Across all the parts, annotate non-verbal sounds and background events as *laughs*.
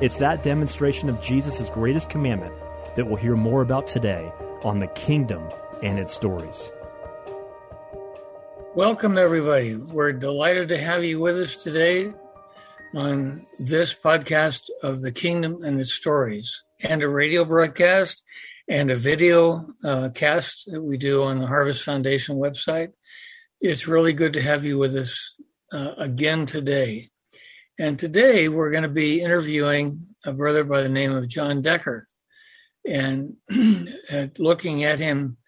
It's that demonstration of Jesus' greatest commandment that we'll hear more about today on the kingdom and its stories. Welcome, everybody. We're delighted to have you with us today on this podcast of the kingdom and its stories, and a radio broadcast and a video uh, cast that we do on the Harvest Foundation website. It's really good to have you with us uh, again today. And today we're going to be interviewing a brother by the name of John Decker. And *clears throat* looking at him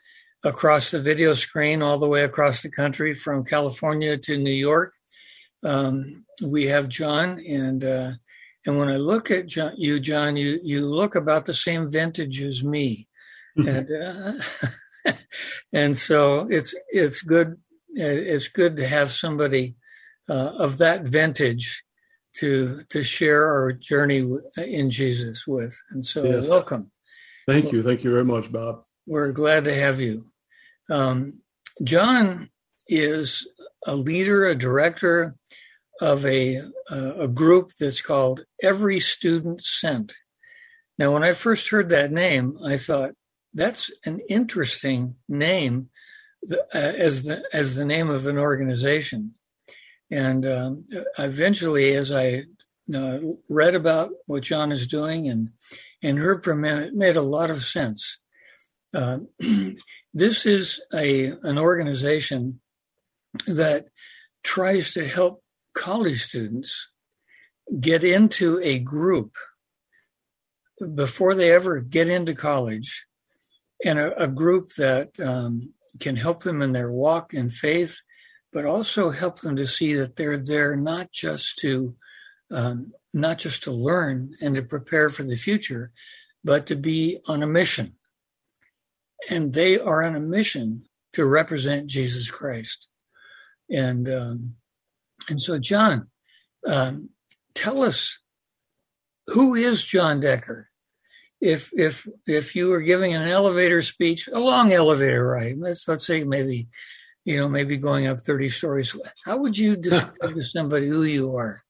across the video screen all the way across the country from California to New York. Um, we have John. And uh, and when I look at John, you, John, you you look about the same vintage as me, and uh, *laughs* and so it's it's good it's good to have somebody uh, of that vintage to to share our journey in Jesus with. And so, yes. welcome. Thank you, thank you very much, Bob. We're glad to have you. Um, John is a leader, a director of a a group that's called Every Student Sent. Now, when I first heard that name, I thought that's an interesting name uh, as the as the name of an organization. And um, eventually, as I uh, read about what John is doing and and heard from him, it made a lot of sense. Uh, *clears throat* this is a an organization that tries to help college students get into a group before they ever get into college, and a, a group that um, can help them in their walk in faith but also help them to see that they're there not just to um, not just to learn and to prepare for the future, but to be on a mission. And they are on a mission to represent Jesus Christ. And um, and so, John, um, tell us who is John Decker? If if if you were giving an elevator speech, a long elevator ride, let's let's say maybe you know, maybe going up 30 stories. How would you *laughs* describe to somebody who you are?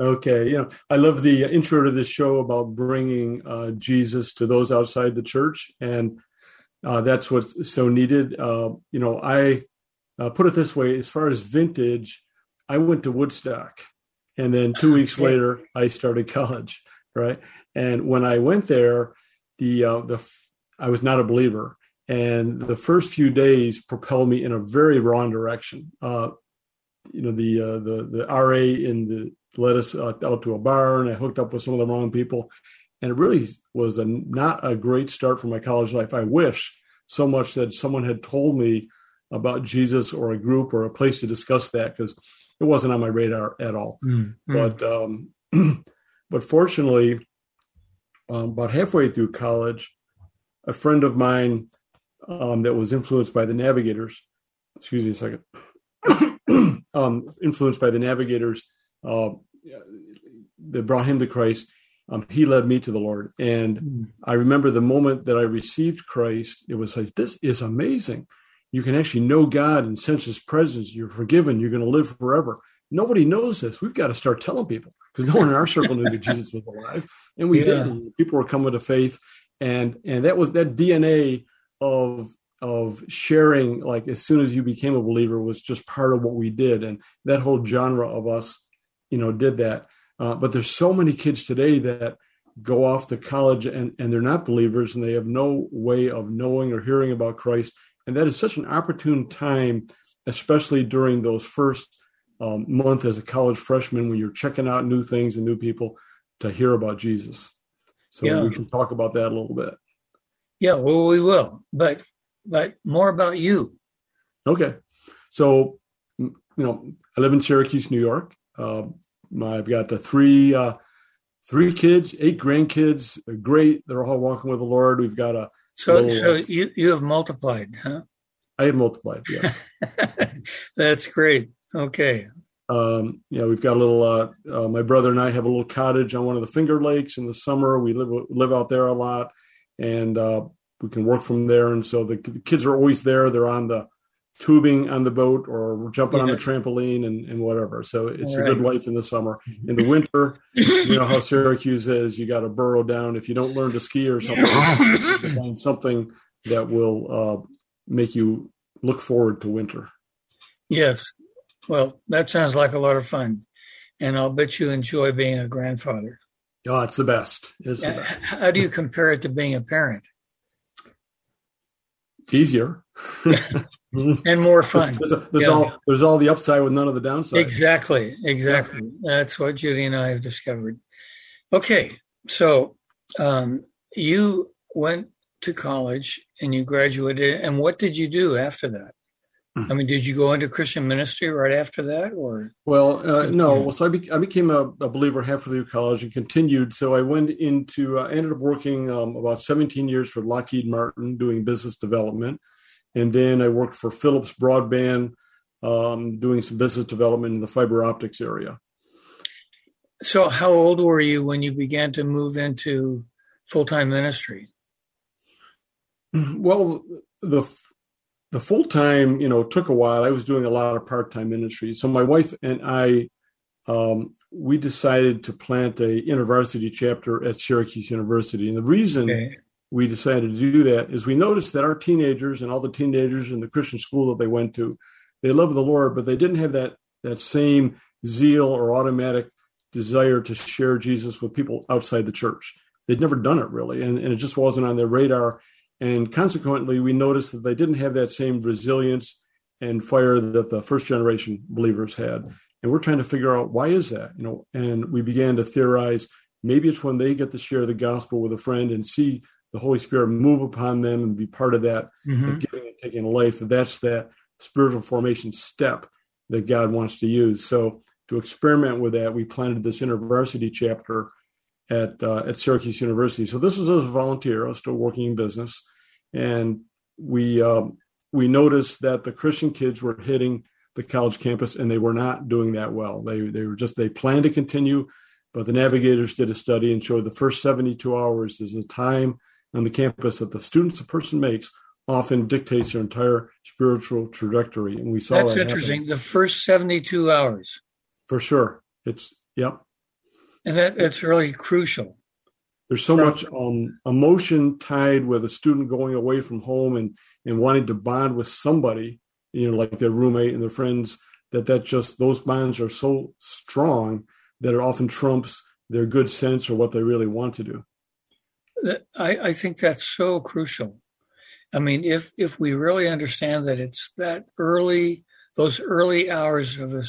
Okay, you know, I love the intro to this show about bringing uh, Jesus to those outside the church, and uh, that's what's so needed. Uh, you know, I uh, put it this way: as far as vintage, I went to Woodstock, and then two weeks later, I started college. Right, and when I went there, the uh, the I was not a believer, and the first few days propelled me in a very wrong direction. Uh, you know, the uh, the the RA in the led us uh, out to a bar, and I hooked up with some of the wrong people, and it really was a not a great start for my college life. I wish so much that someone had told me about Jesus or a group or a place to discuss that because it wasn't on my radar at all. Mm-hmm. But um, *clears throat* but fortunately, um, about halfway through college, a friend of mine um, that was influenced by the navigators. Excuse me a second. *coughs* um, influenced by the navigators uh, that brought him to Christ. Um, he led me to the Lord. And mm. I remember the moment that I received Christ, it was like, this is amazing. You can actually know God and sense his presence. You're forgiven. You're going to live forever. Nobody knows this. We've got to start telling people because no one in our circle knew that Jesus was alive. And we *laughs* yeah. did. People were coming to faith. And, and that was that DNA of of sharing like as soon as you became a believer was just part of what we did and that whole genre of us you know did that Uh, but there's so many kids today that go off to college and, and they're not believers and they have no way of knowing or hearing about Christ. And that is such an opportune time, especially during those first um, month as a college freshman when you're checking out new things and new people to hear about Jesus. So yeah. we can talk about that a little bit. Yeah, well, we will, but but more about you. Okay, so you know, I live in Syracuse, New York. Uh, I've got uh, three uh, three kids, eight grandkids. They're great. They're all walking with the Lord. We've got a so little, so you you have multiplied, huh? I have multiplied. Yes, *laughs* that's great. Okay. Um, yeah, we've got a little. Uh, uh, my brother and I have a little cottage on one of the Finger Lakes in the summer. We live live out there a lot, and uh, we can work from there. And so the, the, kids are always there. They're on the tubing on the boat or jumping on the trampoline and, and whatever. So it's a good life in the summer. In the winter, *laughs* you know how Syracuse is. You got to burrow down. If you don't learn to ski or something, find something that will uh, make you look forward to winter. Yes, well, that sounds like a lot of fun. And I'll bet you enjoy being a grandfather. Oh, it's the best. It's the best. How do you compare it to being a parent? It's easier. *laughs* and more fun. There's, there's yeah. all there's all the upside with none of the downside. Exactly, exactly. That's what Judy and I have discovered. Okay, so um, you went to college and you graduated, and what did you do after that? I mean, did you go into Christian ministry right after that, or? Well, uh, no. Well, so I, be- I became a, a, believer halfway through college and continued. So I went into, uh, I ended up working um, about 17 years for Lockheed Martin doing business development, and then I worked for Philips Broadband um, doing some business development in the fiber optics area. So, how old were you when you began to move into full time ministry? Well, the the full time, you know, took a while. I was doing a lot of part time ministry. So my wife and I, um, we decided to plant a university chapter at Syracuse University. And the reason okay. we decided to do that is we noticed that our teenagers and all the teenagers in the Christian school that they went to, they loved the Lord, but they didn't have that that same zeal or automatic desire to share Jesus with people outside the church. They'd never done it really, and, and it just wasn't on their radar. And consequently, we noticed that they didn't have that same resilience and fire that the first generation believers had. And we're trying to figure out why is that, you know, and we began to theorize maybe it's when they get to share the gospel with a friend and see the Holy Spirit move upon them and be part of that mm-hmm. giving and taking life. That's that spiritual formation step that God wants to use. So to experiment with that, we planted this InterVarsity chapter at uh, at Syracuse University. So this was as a volunteer. I was still working in business, and we um, we noticed that the Christian kids were hitting the college campus, and they were not doing that well. They they were just they planned to continue, but the navigators did a study and showed the first 72 hours is the time on the campus that the students a person makes often dictates their entire spiritual trajectory. And we saw That's that interesting. The first 72 hours. For sure. It's yep and that that's really crucial. There's so much um, emotion tied with a student going away from home and and wanting to bond with somebody, you know, like their roommate and their friends. That that just those bonds are so strong that it often trumps their good sense or what they really want to do. I, I think that's so crucial. I mean, if if we really understand that it's that early, those early hours of a,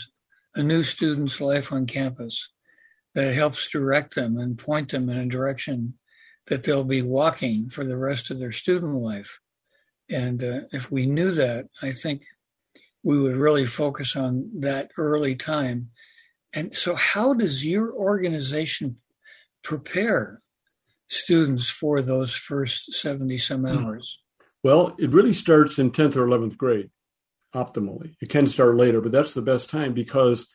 a new student's life on campus, that helps direct them and point them in a direction that they'll be walking for the rest of their student life. And uh, if we knew that, I think we would really focus on that early time. And so, how does your organization prepare students for those first 70 some hmm. hours? Well, it really starts in 10th or 11th grade, optimally. It can start later, but that's the best time because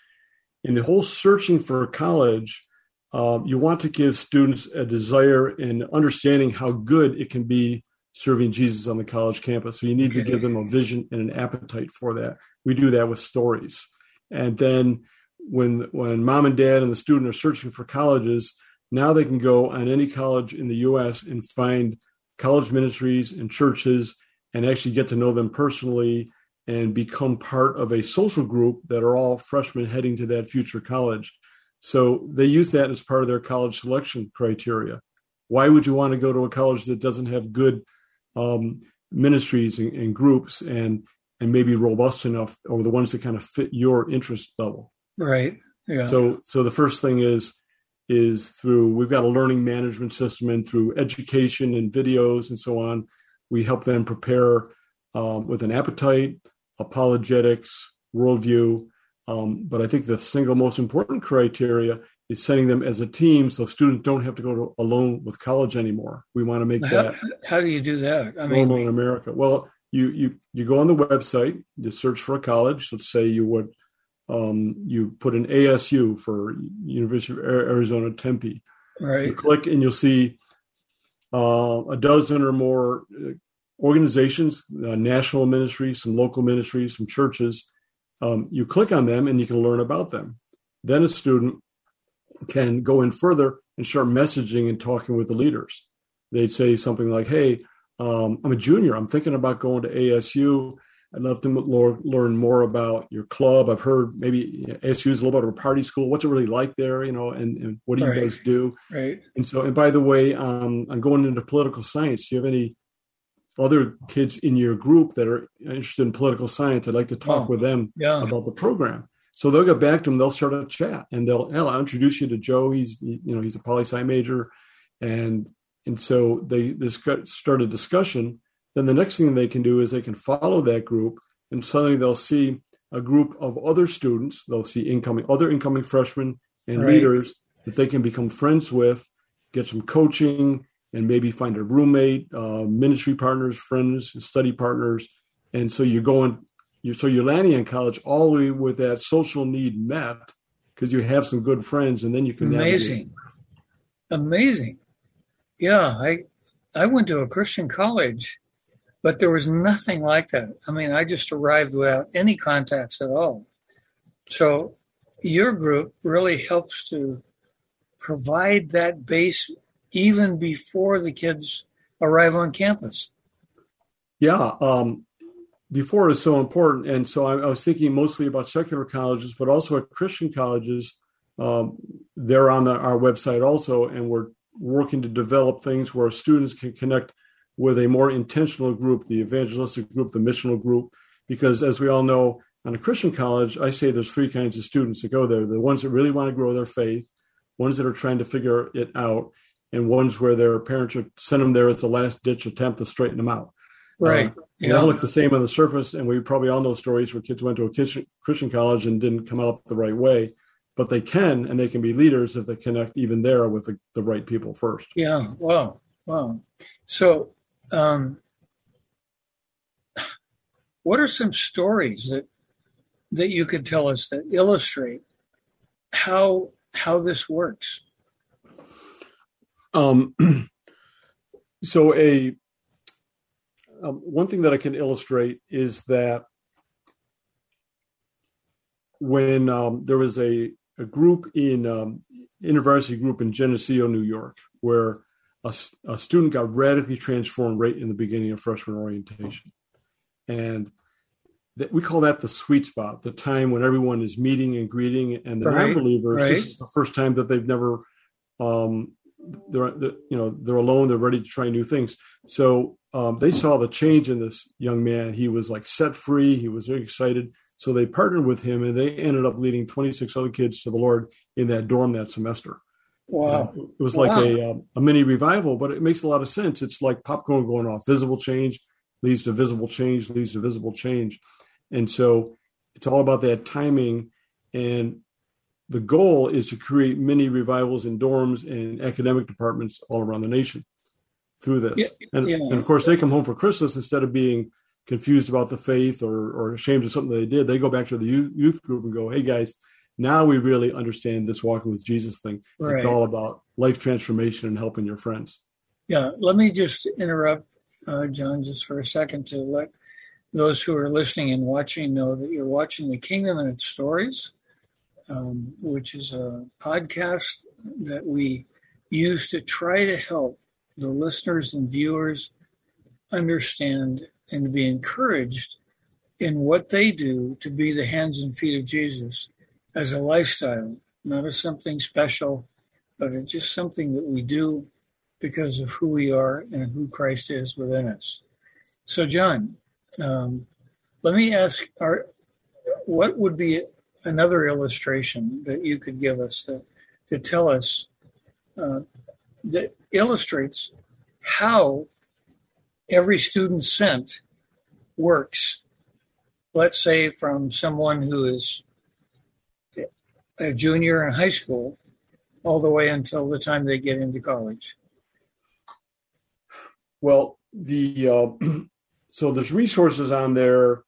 in the whole searching for college, um, you want to give students a desire and understanding how good it can be serving Jesus on the college campus. So you need okay. to give them a vision and an appetite for that. We do that with stories. And then when when mom and dad and the student are searching for colleges, now they can go on any college in the US and find college ministries and churches and actually get to know them personally and become part of a social group that are all freshmen heading to that future college. So they use that as part of their college selection criteria. Why would you want to go to a college that doesn't have good um, ministries and, and, groups and and maybe robust enough, or the ones that kind of fit your interest level? Right. Yeah. So so the first thing is is through we've got a learning management system and through education and videos and so on we help them prepare um, with an appetite apologetics worldview um, but i think the single most important criteria is setting them as a team so students don't have to go to, alone with college anymore we want to make how, that how do you do that i mean in america well you you you go on the website you search for a college let's say you would um, you put an ASU for University of Arizona Tempe. Right. You click and you'll see uh, a dozen or more uh, organizations, uh, national ministries, some local ministries, some churches. Um, you click on them and you can learn about them. Then a student can go in further and start messaging and talking with the leaders. They'd say something like, "Hey, um, I'm a junior. I'm thinking about going to ASU. I'd love to learn more about your club. I've heard maybe ASU is a little bit of a party school. What's it really like there? You know, and, and what do you right. guys do? Right. And so, and by the way, um, I'm going into political science. Do you have any other kids in your group that are interested in political science? I'd like to talk oh, with them yeah. about the program. So they'll get back to them. They'll start a chat, and they'll, hell, I'll introduce you to Joe. He's, you know, he's a poli sci major, and and so they, they start a discussion then the next thing they can do is they can follow that group and suddenly they'll see a group of other students they'll see incoming other incoming freshmen and right. leaders that they can become friends with get some coaching and maybe find a roommate uh, ministry partners friends study partners and so you're going you're so you're landing in college all the way with that social need met because you have some good friends and then you can amazing navigate. amazing yeah i i went to a christian college but there was nothing like that. I mean, I just arrived without any contacts at all. So your group really helps to provide that base even before the kids arrive on campus. Yeah, um, before is so important, and so I, I, was thinking mostly about secular colleges, but also at Christian colleges. Um, they're on the, our website also, and we're working to develop things where students can connect with a more intentional group, the evangelistic group, the missional group, because as we all know, on a Christian college, I say there's three kinds of students that go there: the ones that really want to grow their faith, ones that are trying to figure it out, and ones where their parents are send them there as a last ditch attempt to straighten them out. Right. Uh, they all look the same on the surface, and we probably all know stories where kids went to a Christian college and didn't come out the right way. But they can, and they can be leaders if they connect even there with the, the right people first. Yeah. Wow. Wow. So um, what are some stories that that you could tell us that illustrate how how this works? Um, *clears throat* so a um, one thing that I can illustrate is that when um, there was a, a group in um, university group in Geneseo, New York, where a, a student got radically transformed right in the beginning of freshman orientation. And that we call that the sweet spot, the time when everyone is meeting and greeting, and the right, non-believers. Right. This is the first time that they've never, um, they're, they're, you know they're alone. They're ready to try new things. So um, they saw the change in this young man. He was like set free. He was very excited. So they partnered with him, and they ended up leading 26 other kids to the Lord in that dorm that semester. Wow. Uh, it was like wow. a, um, a mini revival, but it makes a lot of sense. It's like popcorn going off. Visible change leads to visible change, leads to visible change. And so it's all about that timing. And the goal is to create mini revivals in dorms and academic departments all around the nation through this. Yeah, and, yeah. and, of course, they come home for Christmas instead of being confused about the faith or, or ashamed of something they did. They go back to the youth, youth group and go, hey, guys, now we really understand this walking with Jesus thing. Right. It's all about life transformation and helping your friends. Yeah, let me just interrupt, uh, John, just for a second to let those who are listening and watching know that you're watching The Kingdom and Its Stories, um, which is a podcast that we use to try to help the listeners and viewers understand and be encouraged in what they do to be the hands and feet of Jesus as a lifestyle not as something special, but it's just something that we do because of who we are and who Christ is within us. So, John, um, let me ask: Are what would be another illustration that you could give us to, to tell us uh, that illustrates how every student sent works? Let's say from someone who is a junior in high school all the way until the time they get into college. Well, the uh, *clears throat* so there's resources on there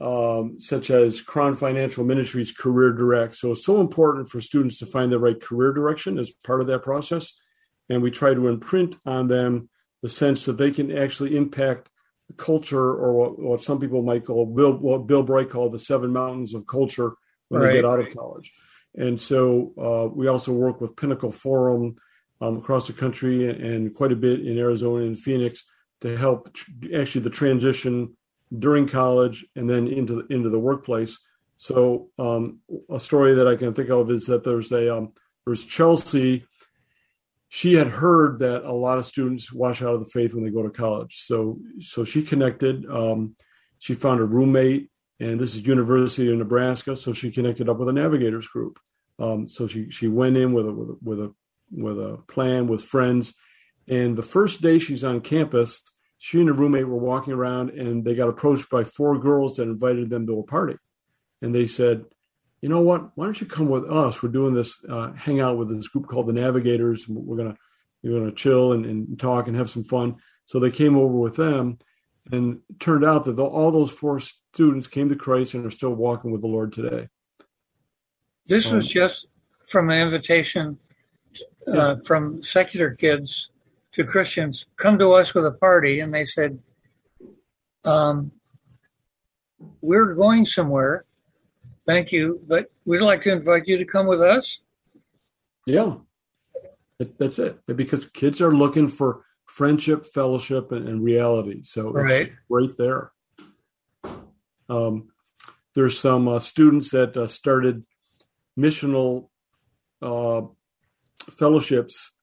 um, such as Crown Financial Ministries Career Direct. So it's so important for students to find the right career direction as part of that process, and we try to imprint on them the sense that they can actually impact the culture, or what, what some people might call Bill, what Bill Bright called the seven mountains of culture when right. they get out of college. And so uh, we also work with Pinnacle Forum um, across the country and quite a bit in Arizona and Phoenix to help tr- actually the transition during college and then into the, into the workplace. So um, a story that I can think of is that there's a um, there's Chelsea. She had heard that a lot of students wash out of the faith when they go to college. So so she connected. Um, she found a roommate, and this is University of Nebraska. So she connected up with a navigators group. Um, so she she went in with a with a with a with a plan with friends, and the first day she's on campus, she and her roommate were walking around and they got approached by four girls that invited them to a party. And they said, you know what? Why don't you come with us? We're doing this uh, hangout with this group called the Navigators. We're gonna we're gonna chill and, and talk and have some fun. So they came over with them, and it turned out that the, all those four students came to Christ and are still walking with the Lord today. This was um, just from an invitation uh, yeah. from secular kids to Christians, come to us with a party, and they said, um, "We're going somewhere. Thank you, but we'd like to invite you to come with us." Yeah, that's it. Because kids are looking for friendship, fellowship, and, and reality. So right. right there. Um, there's some uh, students that uh, started missional uh, fellowships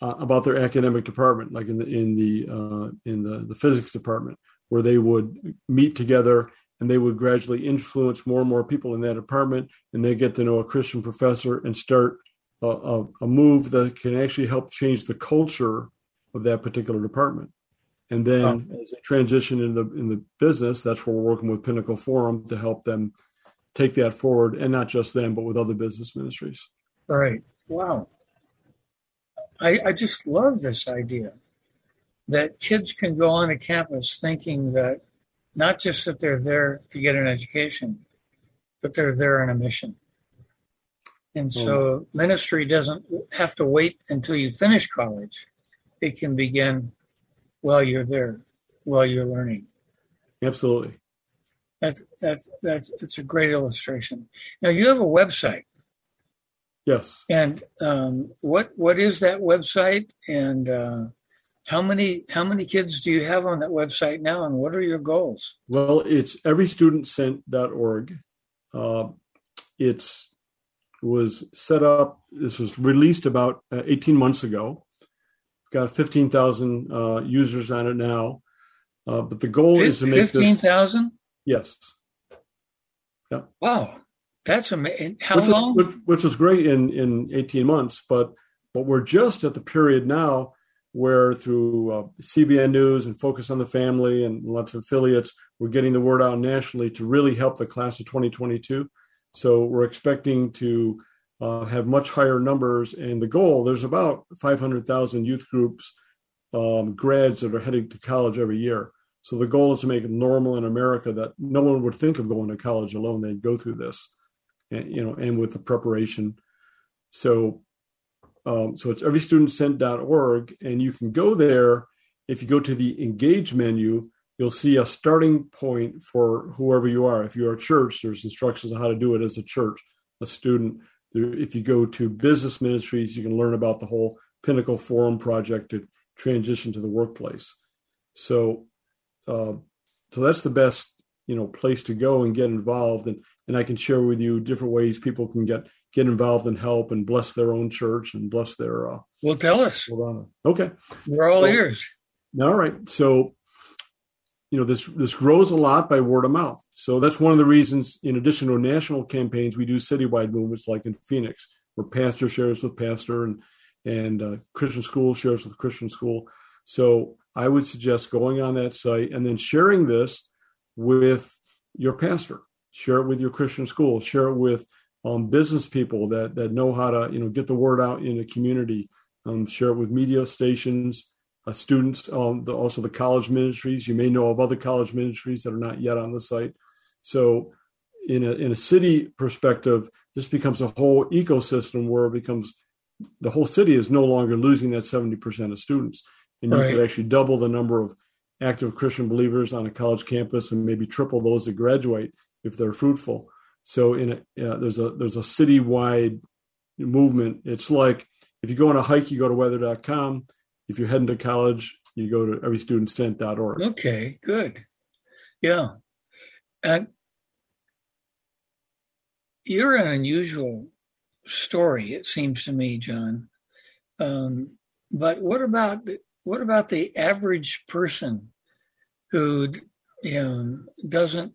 uh, about their academic department, like in the in the uh, in the the physics department, where they would meet together and they would gradually influence more and more people in that department, and they get to know a Christian professor and start a, a, a move that can actually help change the culture of that particular department. And then oh. as they transition in the in the business, that's where we're working with Pinnacle Forum to help them take that forward, and not just them, but with other business ministries. All right. Wow. I, I just love this idea that kids can go on a campus thinking that not just that they're there to get an education, but they're there on a mission. And so hmm. ministry doesn't have to wait until you finish college. It can begin while you're there, while you're learning. Absolutely. That's that's that's it's a great illustration. Now you have a website. Yes. And um, what what is that website? And uh, how many how many kids do you have on that website now? And what are your goals? Well, it's everystudentsent.org. Uh, it's was set up. This was released about uh, 18 months ago. Got 15,000 uh, users on it now. Uh, but the goal 15, is to make 15, this 15,000. Yes. Yeah. Wow. That's amazing. How which long? Was, which, which was great in, in 18 months, but but we're just at the period now where through uh, CBN News and Focus on the Family and lots of affiliates, we're getting the word out nationally to really help the class of 2022. So we're expecting to uh, have much higher numbers. And the goal, there's about 500,000 youth groups, um, grads that are heading to college every year. So the goal is to make it normal in America that no one would think of going to college alone. They'd go through this and, you know, and with the preparation. So, um, so it's everystudentsent.org, and you can go there. If you go to the engage menu, you'll see a starting point for whoever you are. If you're a church, there's instructions on how to do it as a church, a student. If you go to business ministries, you can learn about the whole Pinnacle Forum project to transition to the workplace. So, uh, so that's the best you know place to go and get involved. And and I can share with you different ways people can get get involved and help and bless their own church and bless their. Uh, well, tell us. Okay, we're all so, ears. All right, so you know this this grows a lot by word of mouth. So that's one of the reasons. In addition to national campaigns, we do citywide movements like in Phoenix, where pastor shares with pastor and and uh, Christian school shares with Christian school. So I would suggest going on that site and then sharing this with your pastor. Share it with your Christian school. Share it with um, business people that that know how to you know get the word out in a community. Um, share it with media stations, uh, students, um, the, also the college ministries. You may know of other college ministries that are not yet on the site. So, in a in a city perspective, this becomes a whole ecosystem where it becomes the whole city is no longer losing that seventy percent of students, and you right. could actually double the number of active Christian believers on a college campus and maybe triple those that graduate if they're fruitful. So in a, uh, there's a there's a citywide movement. It's like if you go on a hike, you go to weather.com. If you're heading to college, you go to everystudentsent.org. Okay, good. Yeah. And you're an unusual story, it seems to me, John. Um, but what about the, what about the average person who you know, doesn't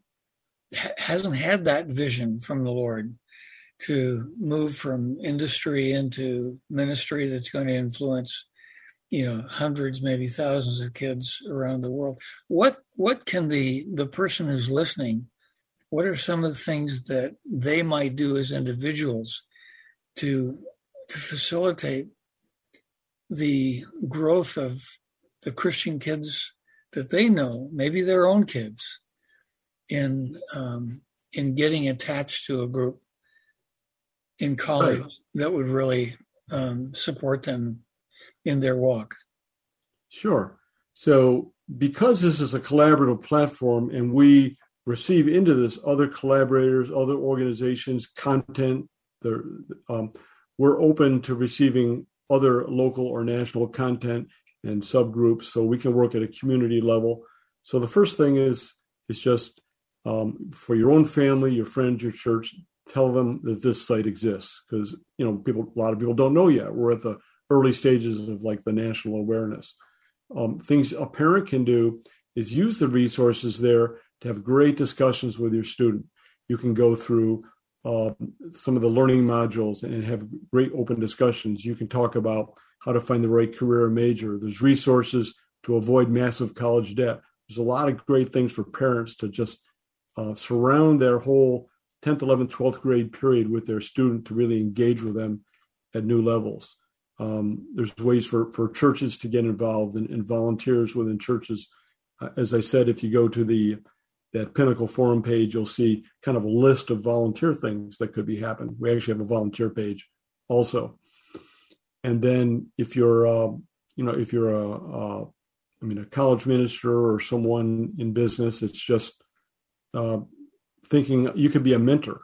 hasn't had that vision from the Lord to move from industry into ministry that's going to influence you know hundreds maybe thousands of kids around the world. What what can the the person who's listening what are some of the things that they might do as individuals to to facilitate the growth of the christian kids that they know maybe their own kids in um, in getting attached to a group in college right. that would really um, support them in their walk. Sure. So, because this is a collaborative platform and we receive into this other collaborators, other organizations, content, um, we're open to receiving other local or national content and subgroups so we can work at a community level. So, the first thing is is just um, for your own family, your friends, your church, tell them that this site exists because you know people a lot of people don't know yet. We're at the early stages of like the national awareness. Um, things a parent can do is use the resources there to have great discussions with your student. You can go through uh, some of the learning modules and have great open discussions. You can talk about how to find the right career major. There's resources to avoid massive college debt. There's a lot of great things for parents to just uh, surround their whole 10th, 11th, 12th grade period with their student to really engage with them at new levels. Um, there's ways for, for churches to get involved and, and volunteers within churches. Uh, as I said, if you go to the that Pinnacle Forum page, you'll see kind of a list of volunteer things that could be happening. We actually have a volunteer page also. And then if you're, uh, you know, if you're a, a, I mean, a college minister or someone in business, it's just uh, thinking you could be a mentor.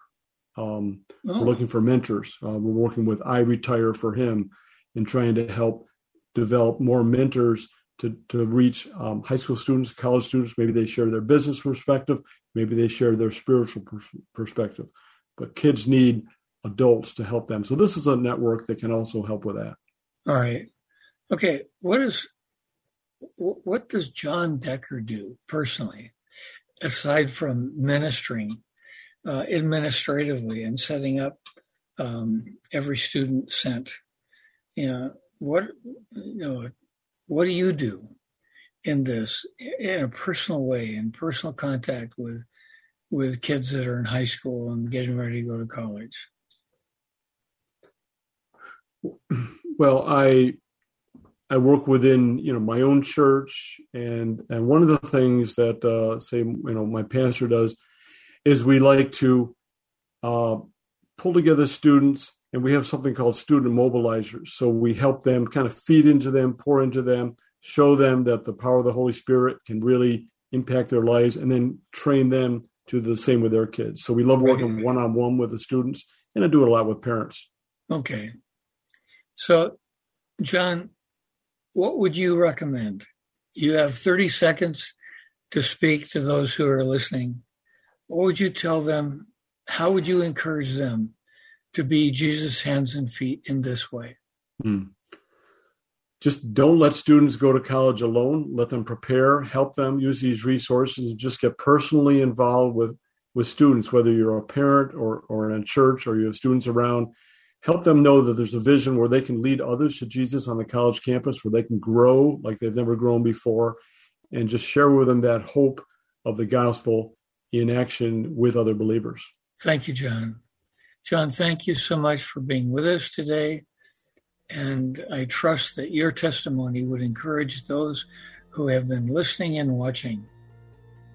Um, oh. We're looking for mentors. Uh, we're working with I Retire for him and trying to help develop more mentors to, to reach um, high school students, college students. Maybe they share their business perspective, maybe they share their spiritual perspective. But kids need adults to help them. So this is a network that can also help with that. All right. Okay. What is what does John Decker do personally? Aside from ministering uh, administratively and setting up um, every student sent, you know, what you know, what do you do in this in a personal way, in personal contact with with kids that are in high school and getting ready to go to college? Well, I I work within you know my own church, and and one of the things that uh, say you know my pastor does is we like to uh, pull together students, and we have something called student mobilizers. So we help them kind of feed into them, pour into them, show them that the power of the Holy Spirit can really impact their lives, and then train them to the same with their kids. So we love working one on one with the students, and I do it a lot with parents. Okay, so John, what would you recommend? You have 30 seconds to speak to those who are listening. What would you tell them? How would you encourage them to be Jesus' hands and feet in this way? Hmm. Just don't let students go to college alone. Let them prepare, help them use these resources, just get personally involved with, with students, whether you're a parent or, or in a church or you have students around. Help them know that there's a vision where they can lead others to Jesus on the college campus, where they can grow like they've never grown before, and just share with them that hope of the gospel in action with other believers. Thank you, John. John, thank you so much for being with us today. And I trust that your testimony would encourage those who have been listening and watching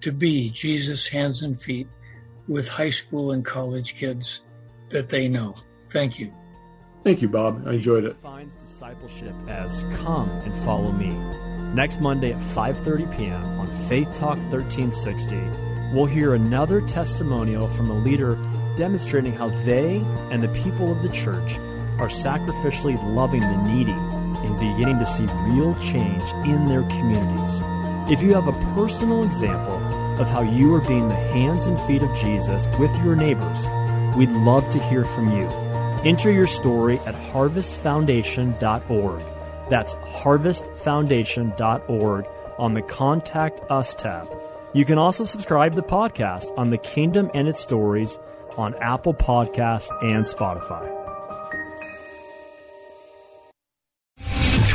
to be Jesus' hands and feet with high school and college kids that they know. Thank you. Thank you, Bob. I enjoyed it. Defines discipleship as come and follow me. Next Monday at 5:30 p.m. on Faith Talk 1360, we'll hear another testimonial from a leader demonstrating how they and the people of the church are sacrificially loving the needy and beginning to see real change in their communities. If you have a personal example of how you are being the hands and feet of Jesus with your neighbors, we'd love to hear from you. Enter your story at harvestfoundation.org. That's harvestfoundation.org on the Contact Us tab. You can also subscribe to the podcast on the Kingdom and its Stories on Apple Podcast and Spotify.